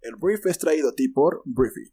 El brief es traído a ti por Briefy.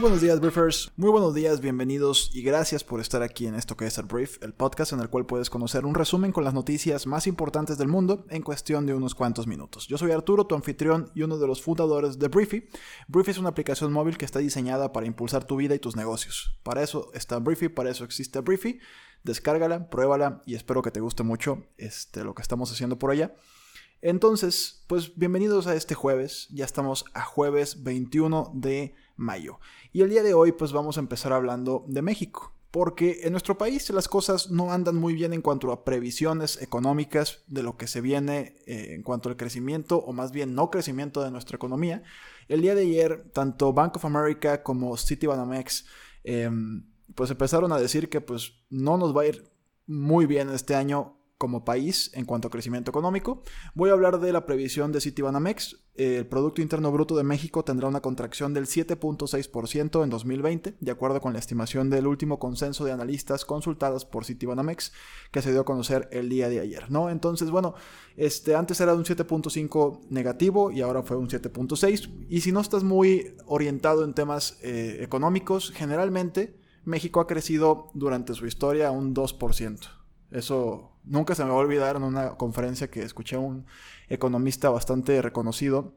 Muy buenos días, Briefers. Muy buenos días, bienvenidos y gracias por estar aquí en esto que es el Brief, el podcast en el cual puedes conocer un resumen con las noticias más importantes del mundo en cuestión de unos cuantos minutos. Yo soy Arturo, tu anfitrión y uno de los fundadores de Briefy. Briefy es una aplicación móvil que está diseñada para impulsar tu vida y tus negocios. Para eso está Briefy, para eso existe Briefy. Descárgala, pruébala y espero que te guste mucho este, lo que estamos haciendo por allá. Entonces, pues bienvenidos a este jueves. Ya estamos a jueves 21 de mayo. Y el día de hoy pues vamos a empezar hablando de México. Porque en nuestro país las cosas no andan muy bien en cuanto a previsiones económicas de lo que se viene eh, en cuanto al crecimiento o más bien no crecimiento de nuestra economía. El día de ayer tanto Bank of America como Citibanamex em, pues empezaron a decir que pues no nos va a ir muy bien este año como país en cuanto a crecimiento económico. Voy a hablar de la previsión de Citibanamex. El Producto Interno Bruto de México tendrá una contracción del 7.6% en 2020, de acuerdo con la estimación del último consenso de analistas consultadas por Citibanamex, que se dio a conocer el día de ayer, ¿no? Entonces, bueno, este, antes era un 7.5 negativo y ahora fue un 7.6. Y si no estás muy orientado en temas eh, económicos, generalmente México ha crecido durante su historia un 2%. Eso nunca se me va a olvidar en una conferencia que escuché a un economista bastante reconocido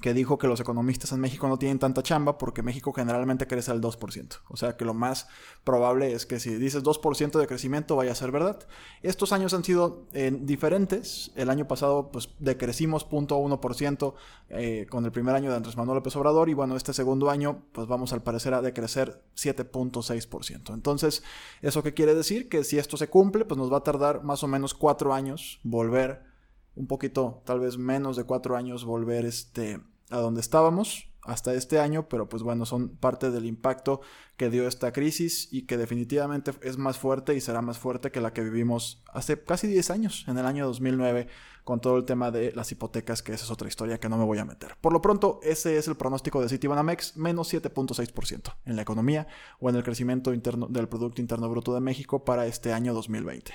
que dijo que los economistas en México no tienen tanta chamba porque México generalmente crece al 2%. O sea que lo más probable es que si dices 2% de crecimiento vaya a ser verdad. Estos años han sido eh, diferentes. El año pasado pues decrecimos 0.1% eh, con el primer año de Andrés Manuel López Obrador y bueno, este segundo año pues vamos al parecer a decrecer 7.6%. Entonces, ¿eso qué quiere decir? Que si esto se cumple pues nos va a tardar más o menos cuatro años volver un poquito, tal vez menos de cuatro años, volver este, a donde estábamos hasta este año, pero pues bueno, son parte del impacto que dio esta crisis y que definitivamente es más fuerte y será más fuerte que la que vivimos hace casi 10 años, en el año 2009, con todo el tema de las hipotecas, que esa es otra historia que no me voy a meter. Por lo pronto, ese es el pronóstico de Citibanamex, menos 7.6% en la economía o en el crecimiento interno del Producto Interno Bruto de México para este año 2020.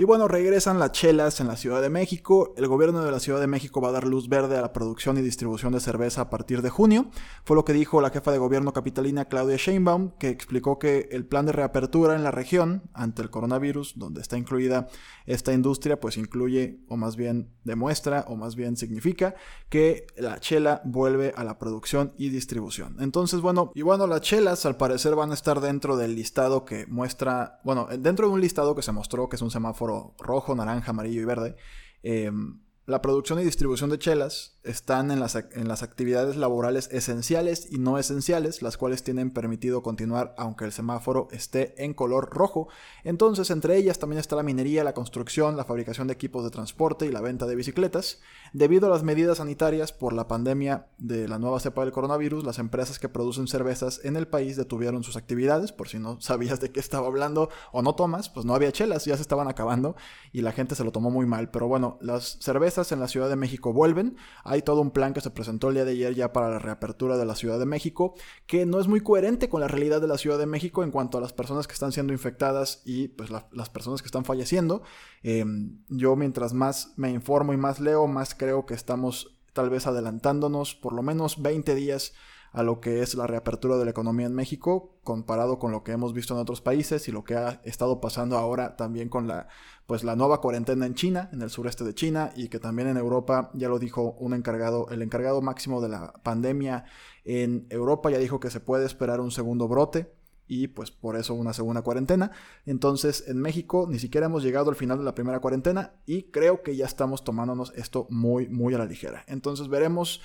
Y bueno, regresan las chelas en la Ciudad de México. El gobierno de la Ciudad de México va a dar luz verde a la producción y distribución de cerveza a partir de junio. Fue lo que dijo la jefa de gobierno capitalina Claudia Sheinbaum, que explicó que el plan de reapertura en la región ante el coronavirus, donde está incluida esta industria, pues incluye, o más bien demuestra, o más bien significa, que la chela vuelve a la producción y distribución. Entonces, bueno, y bueno, las chelas al parecer van a estar dentro del listado que muestra, bueno, dentro de un listado que se mostró que es un semáforo rojo, naranja, amarillo y verde, em, la producción y distribución de chelas están en las, en las, actividades laborales esenciales y no esenciales, las cuales tienen permitido continuar aunque el semáforo esté en color rojo. Entonces, entre ellas también está la minería, la construcción, la fabricación de equipos de transporte y la venta de bicicletas. Debido a las medidas sanitarias por la pandemia de la nueva cepa del coronavirus, las empresas que producen cervezas en el país detuvieron sus actividades, por si no sabías de qué estaba hablando o no tomas, pues no había chelas, ya se estaban acabando y la gente se lo tomó muy mal. Pero bueno, las cervezas en la Ciudad de México vuelven. Hay todo un plan que se presentó el día de ayer ya para la reapertura de la Ciudad de México, que no es muy coherente con la realidad de la Ciudad de México en cuanto a las personas que están siendo infectadas y pues las personas que están falleciendo. Em, yo mientras más me informo y más leo, más creo que estamos tal vez adelantándonos por lo menos 20 días a lo que es la reapertura de la economía en México comparado con lo que hemos visto en otros países y lo que ha estado pasando ahora también con la pues la nueva cuarentena en China, en el sureste de China y que también en Europa ya lo dijo un encargado, el encargado máximo de la pandemia en Europa ya dijo que se puede esperar un segundo brote y pues por eso una segunda cuarentena. Entonces en México ni siquiera hemos llegado al final de la primera cuarentena y creo que ya estamos tomándonos esto muy muy a la ligera. Entonces veremos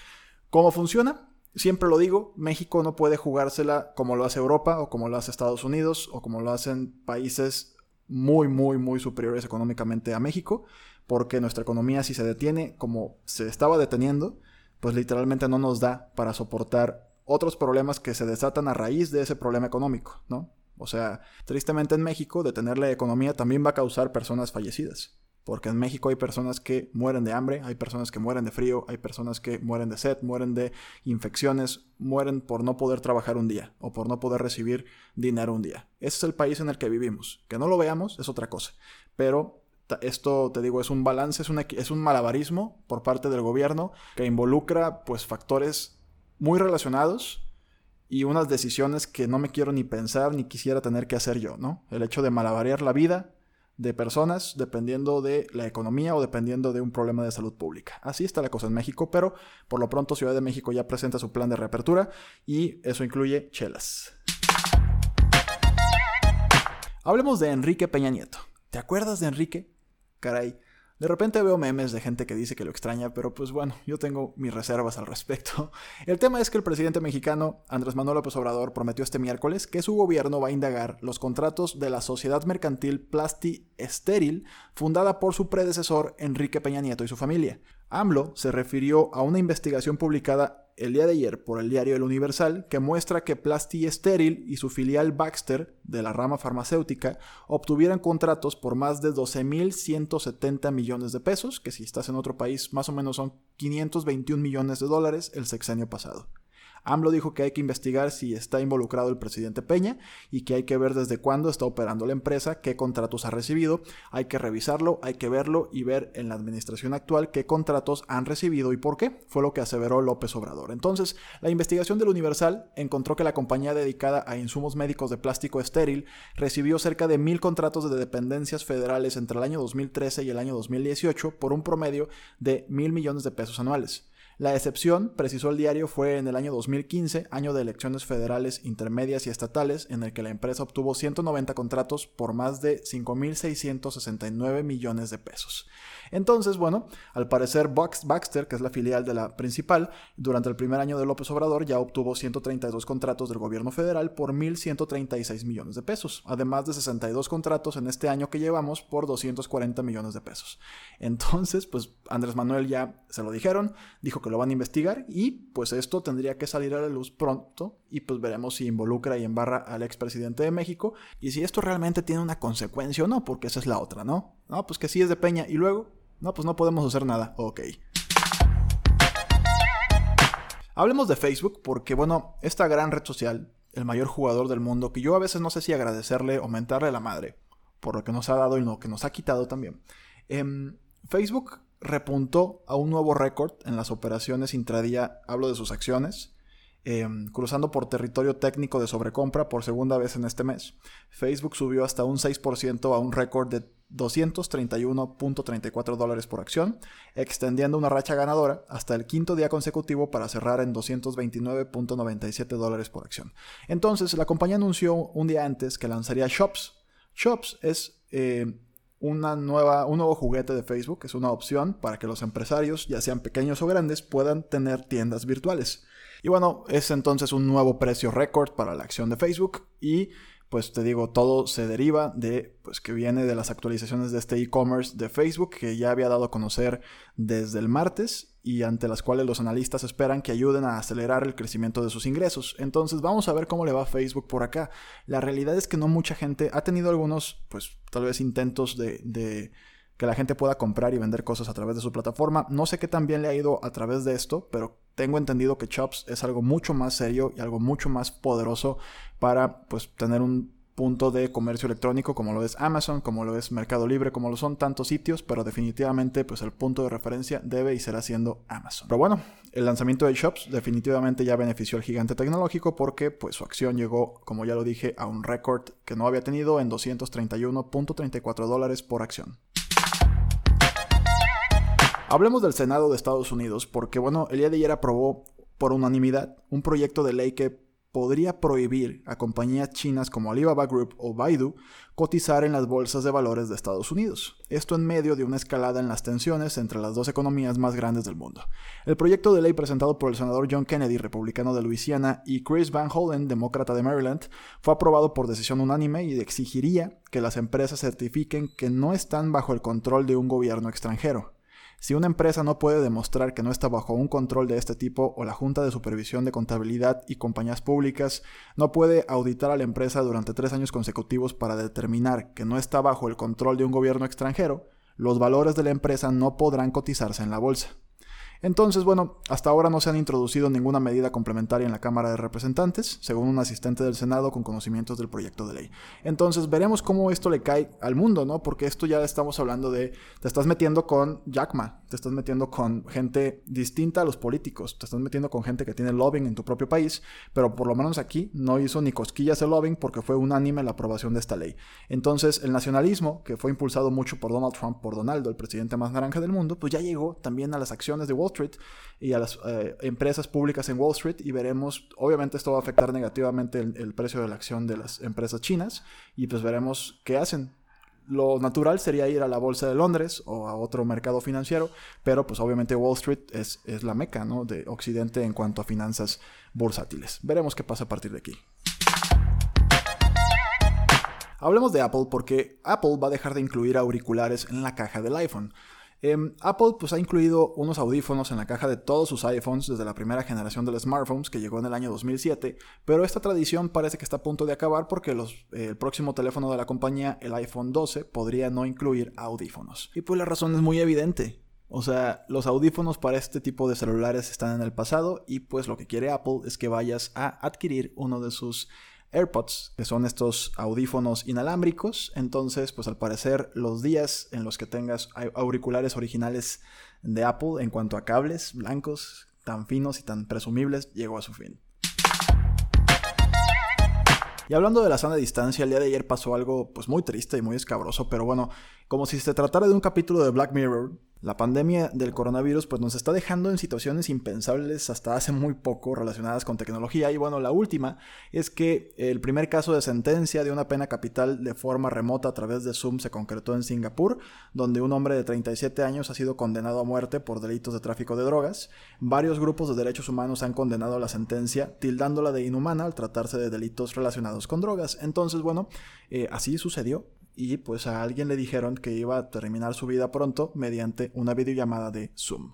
cómo funciona. Siempre lo digo, México no puede jugársela como lo hace Europa o como lo hace Estados Unidos o como lo hacen países muy, muy, muy superiores económicamente a México, porque nuestra economía si se detiene como se estaba deteniendo, pues literalmente no nos da para soportar otros problemas que se desatan a raíz de ese problema económico, ¿no? O sea, tristemente en México detener la economía también va a causar personas fallecidas. Porque en México hay personas que mueren de hambre, hay personas que mueren de frío, hay personas que mueren de sed, mueren de infecciones, mueren por no poder trabajar un día o por no poder recibir dinero un día. Ese es el país en el que vivimos. Que no lo veamos es otra cosa. Pero esto, te digo, es un balance, es un, es un malabarismo por parte del gobierno que involucra pues factores muy relacionados y unas decisiones que no me quiero ni pensar ni quisiera tener que hacer yo, ¿no? El hecho de malabarear la vida de personas dependiendo de la economía o dependiendo de un problema de salud pública. Así está la cosa en México, pero por lo pronto Ciudad de México ya presenta su plan de reapertura y eso incluye chelas. Hablemos de Enrique Peña Nieto. ¿Te acuerdas de Enrique? Caray, de repente veo memes de gente que dice que lo extraña, pero pues bueno, yo tengo mis reservas al respecto. El tema es que el presidente mexicano, Andrés Manuel López Obrador, prometió este miércoles que su gobierno va a indagar los contratos de la sociedad mercantil Plasti Estéril, fundada por su predecesor Enrique Peña Nieto y su familia. AMLO se refirió a una investigación publicada el día de ayer por el diario El Universal que muestra que Plasti Steril y su filial Baxter, de la rama farmacéutica, obtuvieron contratos por más de 12.170 millones de pesos, que si estás en otro país más o menos son 521 millones de dólares el sexenio pasado. AMLO dijo que hay que investigar si está involucrado el presidente Peña y que hay que ver desde cuándo está operando la empresa, qué contratos ha recibido, hay que revisarlo, hay que verlo y ver en la administración actual qué contratos han recibido y por qué, fue lo que aseveró López Obrador. Entonces, la investigación del Universal encontró que la compañía dedicada a insumos médicos de plástico estéril recibió cerca de mil contratos de dependencias federales entre el año 2013 y el año 2018 por un promedio de mil millones de pesos anuales. La excepción, precisó el diario, fue en el año 2015, año de elecciones federales intermedias y estatales, en el que la empresa obtuvo 190 contratos por más de 5.669 millones de pesos. Entonces, bueno, al parecer Baxter, que es la filial de la principal, durante el primer año de López Obrador ya obtuvo 132 contratos del gobierno federal por 1.136 millones de pesos, además de 62 contratos en este año que llevamos por 240 millones de pesos. Entonces, pues Andrés Manuel ya se lo dijeron, dijo que lo van a investigar y pues esto tendría que salir a la luz pronto y pues veremos si involucra y embarra al expresidente de México y si esto realmente tiene una consecuencia o no, porque esa es la otra, ¿no? No, pues que sí es de Peña y luego no, pues no podemos hacer nada. Ok. Hablemos de Facebook porque, bueno, esta gran red social, el mayor jugador del mundo, que yo a veces no sé si agradecerle o mentarle la madre por lo que nos ha dado y lo que nos ha quitado también. Em, Facebook repuntó a un nuevo récord en las operaciones intradía, hablo de sus acciones, Em, cruzando por territorio técnico de sobrecompra por segunda vez en este mes. Facebook subió hasta un 6% a un récord de 231.34 dólares por acción, extendiendo una racha ganadora hasta el quinto día consecutivo para cerrar en 229.97 dólares por acción. Entonces, la compañía anunció un día antes que lanzaría Shops. Shops es eh, una nueva, un nuevo juguete de Facebook, es una opción para que los empresarios, ya sean pequeños o grandes, puedan tener tiendas virtuales. Y bueno, es entonces un nuevo precio récord para la acción de Facebook y pues te digo, todo se deriva de, pues que viene de las actualizaciones de este e-commerce de Facebook que ya había dado a conocer desde el martes y ante las cuales los analistas esperan que ayuden a acelerar el crecimiento de sus ingresos. Entonces vamos a ver cómo le va a Facebook por acá. La realidad es que no mucha gente ha tenido algunos, pues tal vez intentos de, de que la gente pueda comprar y vender cosas a través de su plataforma. No sé qué tan bien le ha ido a través de esto, pero tengo entendido que Chops es algo mucho más serio y algo mucho más poderoso para pues tener un punto de comercio electrónico como lo es Amazon, como lo es Mercado Libre, como lo son tantos sitios, pero definitivamente pues el punto de referencia debe y será siendo Amazon. Pero bueno, el lanzamiento de Shops definitivamente ya benefició al gigante tecnológico porque pues su acción llegó, como ya lo dije, a un récord que no había tenido en 231.34 dólares por acción. Hablemos del Senado de Estados Unidos, porque bueno, el día de ayer aprobó por unanimidad un proyecto de ley que podría prohibir a compañías chinas como Alibaba Group o Baidu cotizar en las bolsas de valores de Estados Unidos. Esto en medio de una escalada en las tensiones entre las dos economías más grandes del mundo. El proyecto de ley presentado por el senador John Kennedy, republicano de Luisiana, y Chris Van Hollen, demócrata de Maryland, fue aprobado por decisión unánime y exigiría que las empresas certifiquen que no están bajo el control de un gobierno extranjero. Si una empresa no puede demostrar que no está bajo un control de este tipo o la Junta de Supervisión de Contabilidad y Compañías Públicas no puede auditar a la empresa durante tres años consecutivos para determinar que no está bajo el control de un gobierno extranjero, los valores de la empresa no podrán cotizarse en la bolsa. Entonces, bueno, hasta ahora no se han introducido ninguna medida complementaria en la Cámara de Representantes, según un asistente del Senado con conocimientos del proyecto de ley. Entonces, veremos cómo esto le cae al mundo, ¿no? Porque esto ya estamos hablando de, te estás metiendo con Jack Ma, te estás metiendo con gente distinta a los políticos, te estás metiendo con gente que tiene lobbying en tu propio país, pero por lo menos aquí no hizo ni cosquillas el lobbying porque fue unánime la aprobación de esta ley. Entonces, el nacionalismo, que fue impulsado mucho por Donald Trump, por Donaldo, el presidente más naranja del mundo, pues ya llegó también a las acciones de Wall Street y a las eh, empresas públicas en Wall Street y veremos, obviamente esto va a afectar negativamente el, precio de la acción de las empresas chinas y pues veremos qué hacen lo natural sería ir a la bolsa de Londres o a otro mercado financiero, pero pues obviamente Wall Street es, es, la meca ¿no? de Occidente en cuanto a finanzas bursátiles. Veremos qué pasa a partir de aquí. Hablemos de Apple porque Apple va a dejar de incluir auriculares en la caja del iPhone. Em, Apple pues, ha incluido unos audífonos en la caja de todos sus iPhones desde la primera generación de los smartphones que llegó en el año 2007, pero esta tradición parece que está a punto de acabar porque el próximo teléfono de la compañía, el iPhone 12, podría no incluir audífonos. Y pues la razón es muy evidente. O sea, los audífonos para este tipo de celulares están en el pasado y pues lo que quiere Apple es que vayas a adquirir uno de sus AirPods, que son estos audífonos inalámbricos. Entonces, pues al parecer los días en los que tengas auriculares originales de Apple en cuanto a cables blancos tan finos y tan presumibles llegó a su fin. Y hablando de la sana distancia, el día de ayer pasó algo pues muy triste y muy escabroso, pero bueno, como si se tratara de un capítulo de Black Mirror, la pandemia del coronavirus pues nos está dejando en situaciones impensables hasta hace muy poco relacionadas con tecnología y bueno, la última es que el primer caso de sentencia de una pena capital de forma remota a través de Zoom se concretó en Singapur, donde un hombre de 37 años ha sido condenado a muerte por delitos de tráfico de drogas. Varios grupos de derechos humanos han condenado la sentencia, tildándola de inhumana al tratarse de delitos relacionados con drogas. Entonces, bueno, eh, así sucedió y pues a alguien le dijeron que iba a terminar su vida pronto mediante una videollamada de Zoom.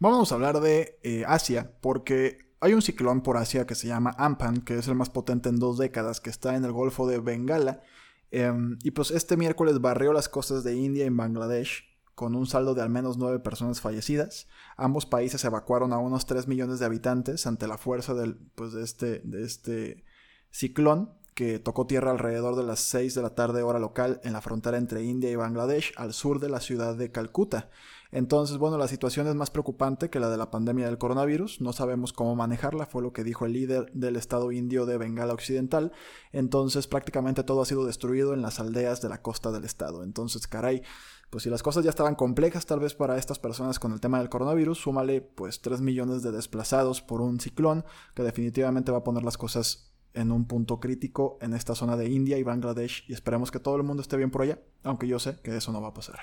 Vamos a hablar de eh, Asia porque hay un ciclón por Asia que se llama Ampan, que es el más potente en dos décadas, que está en el Golfo de Bengala. Em, y pues este miércoles barrió las costas de India y Bangladesh con un saldo de al menos nueve personas fallecidas. Ambos países evacuaron a unos 3 millones de habitantes ante la fuerza del, pues, de, este, de este ciclón que tocó tierra alrededor de las 6 de la tarde hora local en la frontera entre India y Bangladesh, al sur de la ciudad de Calcuta. Entonces, bueno, la situación es más preocupante que la de la pandemia del coronavirus. No sabemos cómo manejarla, fue lo que dijo el líder del estado indio de Bengala Occidental. Entonces, prácticamente todo ha sido destruido en las aldeas de la costa del estado. Entonces, caray, pues si las cosas ya estaban complejas tal vez para estas personas con el tema del coronavirus, súmale pues 3 millones de desplazados por un ciclón que definitivamente va a poner las cosas en un punto crítico en esta zona de India y Bangladesh y esperemos que todo el mundo esté bien por allá, aunque yo sé que eso no va a pasar.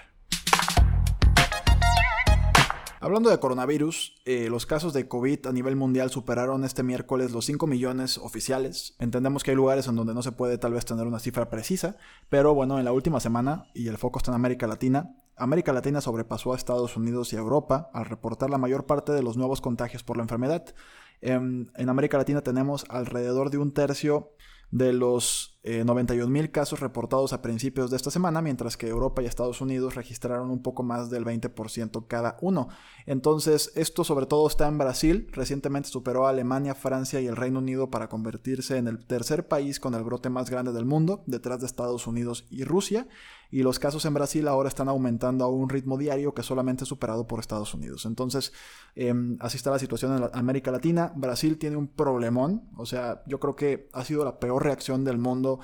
Hablando de coronavirus, eh, los casos de COVID a nivel mundial superaron este miércoles los 5 millones oficiales. Entendemos que hay lugares en donde no se puede tal vez tener una cifra precisa, pero bueno, en la última semana, y el foco está en América Latina, América Latina sobrepasó a Estados Unidos y Europa al reportar la mayor parte de los nuevos contagios por la enfermedad. En, en América Latina tenemos alrededor de un tercio de los 91 eh, mil casos reportados a principios de esta semana, mientras que Europa y Estados Unidos registraron un poco más del 20% cada uno. Entonces, esto sobre todo está en Brasil, recientemente superó a Alemania, Francia y el Reino Unido para convertirse en el tercer país con el brote más grande del mundo, detrás de Estados Unidos y Rusia, y los casos en Brasil ahora están aumentando a un ritmo diario que solamente es superado por Estados Unidos. Entonces, em, así está la situación en América Latina. Brasil tiene un problemón, o sea, yo creo que ha sido la peor reacción del mundo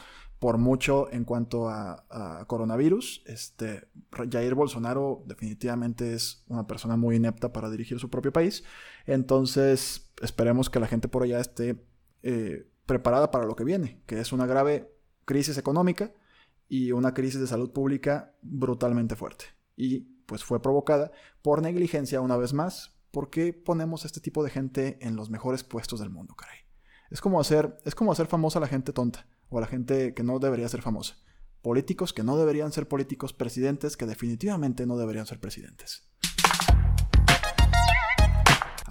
por mucho en cuanto a, coronavirus. Este, Jair Bolsonaro definitivamente es una persona muy inepta para dirigir su propio país. Entonces, esperemos que la gente por allá esté eh, preparada para lo que viene, que es una grave crisis económica y una crisis de salud pública brutalmente fuerte. Y pues fue provocada por negligencia una vez más. ¿Por qué ponemos este tipo de gente en los mejores puestos del mundo, caray? Es como hacer, es como hacer famosa a la gente tonta o a la gente que no debería ser famosa. Políticos que no deberían ser políticos, presidentes que definitivamente no deberían ser presidentes.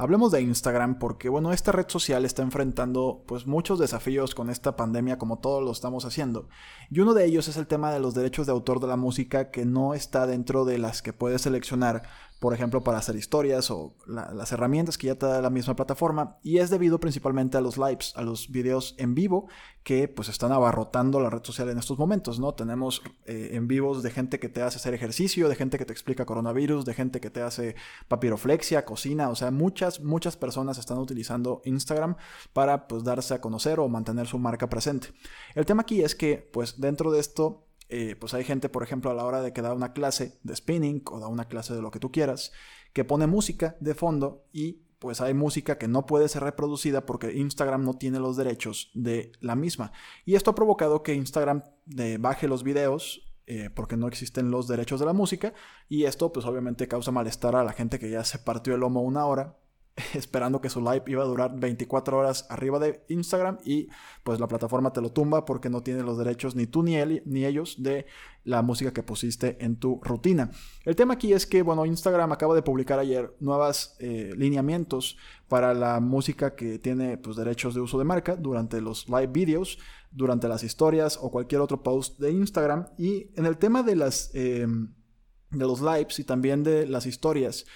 Hablemos de Instagram porque, bueno, esta red social está enfrentando pues muchos desafíos con esta pandemia como todos lo estamos haciendo. Y uno de ellos es el tema de los derechos de autor de la música que no está dentro de las que puedes seleccionar por ejemplo, para hacer historias o las herramientas que ya te da la misma plataforma. Y es debido principalmente a los lives, a los videos en vivo que pues están abarrotando la red social en estos momentos, ¿no? Tenemos eh, en vivos de gente que te hace hacer ejercicio, de gente que te explica coronavirus, de gente que te hace papiroflexia, cocina, o sea, muchas, muchas personas están utilizando Instagram para pues darse a conocer o mantener su marca presente. El tema aquí es que pues dentro de esto eh, pues hay gente, por ejemplo, a la hora de que da una clase de spinning o da una clase de lo que tú quieras, que pone música de fondo y pues hay música que no puede ser reproducida porque Instagram no tiene los derechos de la misma. Y esto ha provocado que Instagram eh, baje los videos eh, porque no existen los derechos de la música y esto pues obviamente causa malestar a la gente que ya se partió el lomo una hora esperando que su live iba a durar 24 horas arriba de Instagram y pues la plataforma te lo tumba porque no tiene los derechos ni tú ni él ni ellos de la música que pusiste en tu rutina. El tema aquí es que bueno Instagram acaba de publicar ayer nuevos eh, lineamientos para la música que tiene pues derechos de uso de marca durante los live videos, durante las historias o cualquier otro post de Instagram y en el tema de las eh, de los lives y también de las historias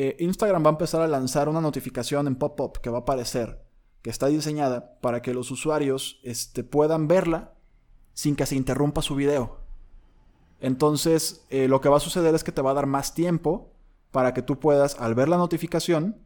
eh, Instagram va a empezar a lanzar una notificación en pop-up que va a aparecer, que está diseñada para que los usuarios este, puedan verla sin que se interrumpa su video. Entonces, eh, lo que va a suceder es que te va a dar más tiempo para que tú puedas, al ver la notificación,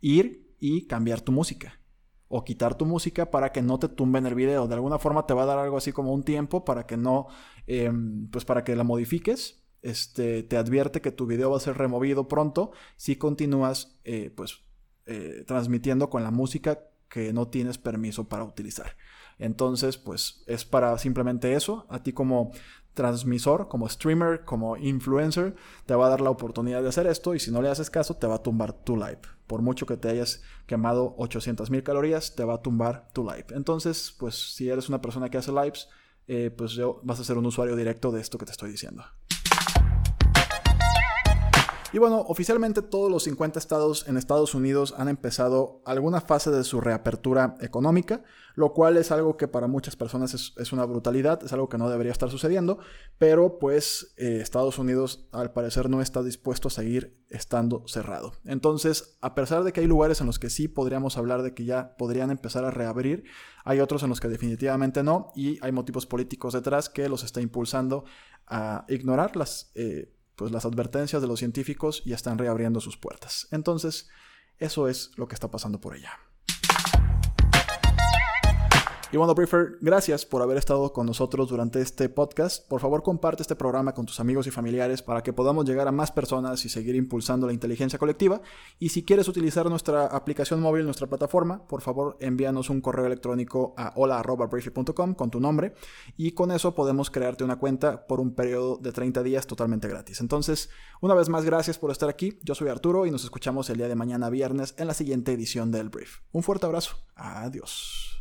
ir y cambiar tu música. O quitar tu música para que no te tumben el video. De alguna forma te va a dar algo así como un tiempo para que no, em, pues para que la modifiques este, te advierte que tu video va a ser removido pronto si continúas eh, pues, eh, transmitiendo con la música que no tienes permiso para utilizar. Entonces, pues es para simplemente eso. A ti como transmisor, como streamer, como influencer, te va a dar la oportunidad de hacer esto y si no le haces caso, te va a tumbar tu live. Por mucho que te hayas quemado 800 mil calorías, te va a tumbar tu live. Entonces, pues si eres una persona que hace lives, eh, pues vas a ser un usuario directo de esto que te estoy diciendo. Y bueno, oficialmente todos los 50 estados en Estados Unidos han empezado alguna fase de su reapertura económica, lo cual es algo que para muchas personas es, una brutalidad, es algo que no debería estar sucediendo, pero pues eh, Estados Unidos al parecer no está dispuesto a seguir estando cerrado. Entonces, a pesar de que hay lugares en los que sí podríamos hablar de que ya podrían empezar a reabrir, hay otros en los que definitivamente no, y hay motivos políticos detrás que los está impulsando a ignorar las... Eh, pues las advertencias de los científicos ya están reabriendo sus puertas. Entonces, eso es lo que está pasando por allá. Bueno, Briefer, gracias por haber estado con nosotros durante este podcast. Por favor, comparte este programa con tus amigos y familiares para que podamos llegar a más personas y seguir impulsando la inteligencia colectiva. Y si quieres utilizar nuestra aplicación móvil, nuestra plataforma, por favor, envíanos un correo electrónico a hola.briefy.com con tu nombre y con eso podemos crearte una cuenta por un periodo de 30 días totalmente gratis. Entonces, una vez más, gracias por estar aquí. Yo soy Arturo y nos escuchamos el día de mañana viernes en la siguiente edición del Brief. Un fuerte abrazo. Adiós.